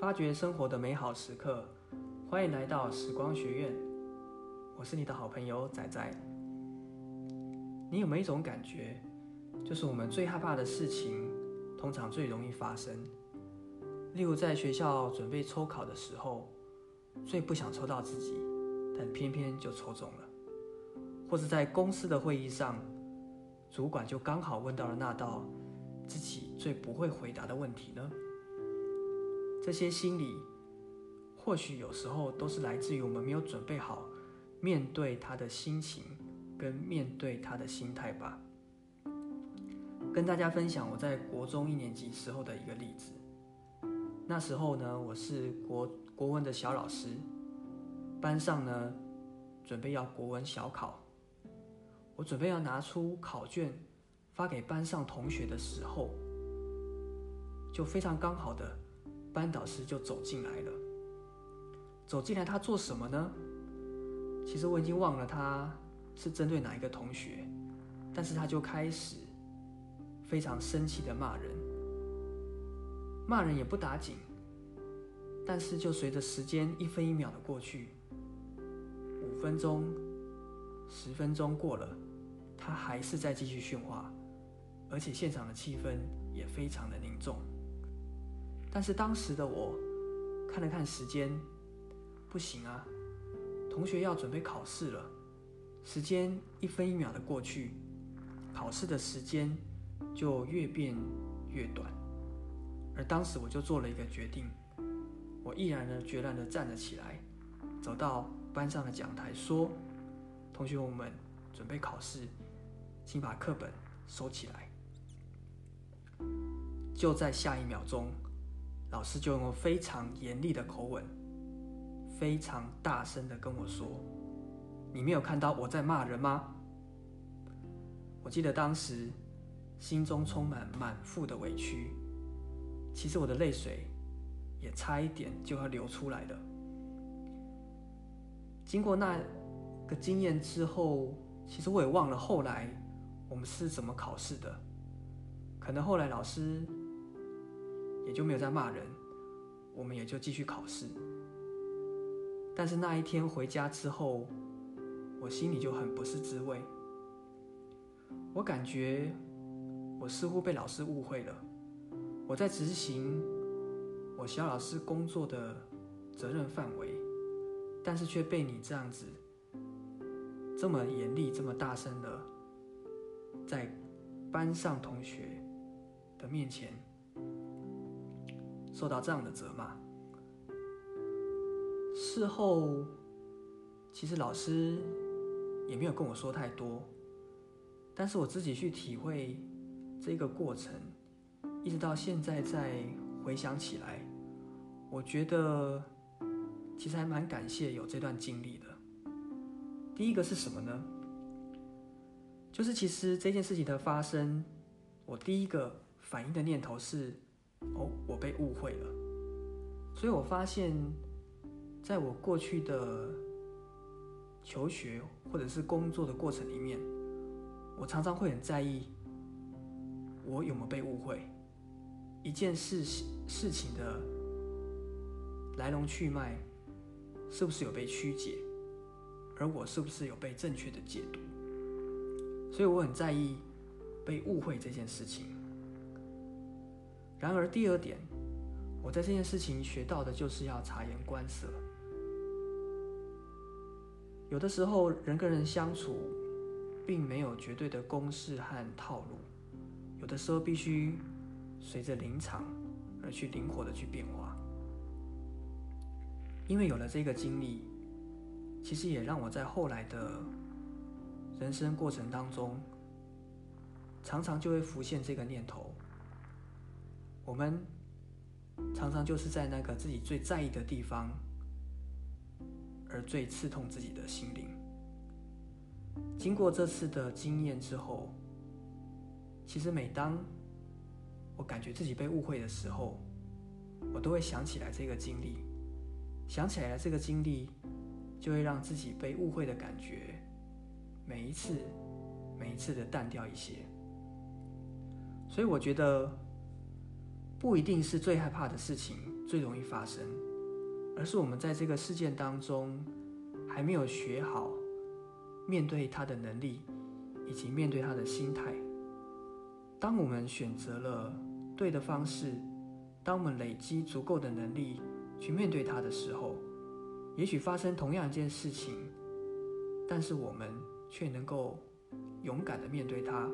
发掘生活的美好时刻，欢迎来到时光学院。我是你的好朋友仔仔。你有没有一种感觉，就是我们最害怕的事情，通常最容易发生？例如在学校准备抽考的时候，最不想抽到自己，但偏偏就抽中了；或者在公司的会议上，主管就刚好问到了那道自己最不会回答的问题呢？这些心理，或许有时候都是来自于我们没有准备好面对他的心情跟面对他的心态吧。跟大家分享我在国中一年级时候的一个例子。那时候呢，我是国国文的小老师，班上呢准备要国文小考，我准备要拿出考卷发给班上同学的时候，就非常刚好的。班导师就走进来了。走进来，他做什么呢？其实我已经忘了他是针对哪一个同学，但是他就开始非常生气的骂人。骂人也不打紧，但是就随着时间一分一秒的过去，五分钟、十分钟过了，他还是在继续训话，而且现场的气氛也非常的凝重。但是当时的我看了看时间，不行啊，同学要准备考试了，时间一分一秒的过去，考试的时间就越变越短。而当时我就做了一个决定，我毅然的决然的站了起来，走到班上的讲台说：“同学们，准备考试，请把课本收起来。”就在下一秒钟。老师就用非常严厉的口吻，非常大声的跟我说：“你没有看到我在骂人吗？”我记得当时心中充满满腹的委屈，其实我的泪水也差一点就要流出来了。经过那个经验之后，其实我也忘了后来我们是怎么考试的，可能后来老师。也就没有再骂人，我们也就继续考试。但是那一天回家之后，我心里就很不是滋味。我感觉我似乎被老师误会了，我在执行我小老师工作的责任范围，但是却被你这样子这么严厉、这么大声的在班上同学的面前。受到这样的责骂，事后其实老师也没有跟我说太多，但是我自己去体会这个过程，一直到现在再回想起来，我觉得其实还蛮感谢有这段经历的。第一个是什么呢？就是其实这件事情的发生，我第一个反应的念头是。哦，我被误会了，所以我发现，在我过去的求学或者是工作的过程里面，我常常会很在意我有没有被误会，一件事事情的来龙去脉是不是有被曲解，而我是不是有被正确的解读，所以我很在意被误会这件事情。然而，第二点，我在这件事情学到的就是要察言观色。有的时候，人跟人相处，并没有绝对的公式和套路，有的时候必须随着临场而去灵活的去变化。因为有了这个经历，其实也让我在后来的人生过程当中，常常就会浮现这个念头。我们常常就是在那个自己最在意的地方，而最刺痛自己的心灵。经过这次的经验之后，其实每当我感觉自己被误会的时候，我都会想起来这个经历，想起来这个经历，就会让自己被误会的感觉每一次、每一次的淡掉一些。所以我觉得。不一定是最害怕的事情最容易发生，而是我们在这个事件当中还没有学好面对它的能力，以及面对它的心态。当我们选择了对的方式，当我们累积足够的能力去面对它的时候，也许发生同样一件事情，但是我们却能够勇敢的面对它，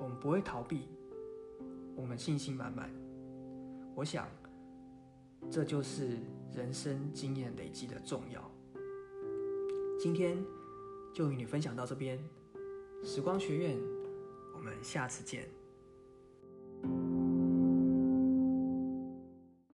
我们不会逃避，我们信心满满。我想，这就是人生经验累积的重要。今天就与你分享到这边，时光学院，我们下次见。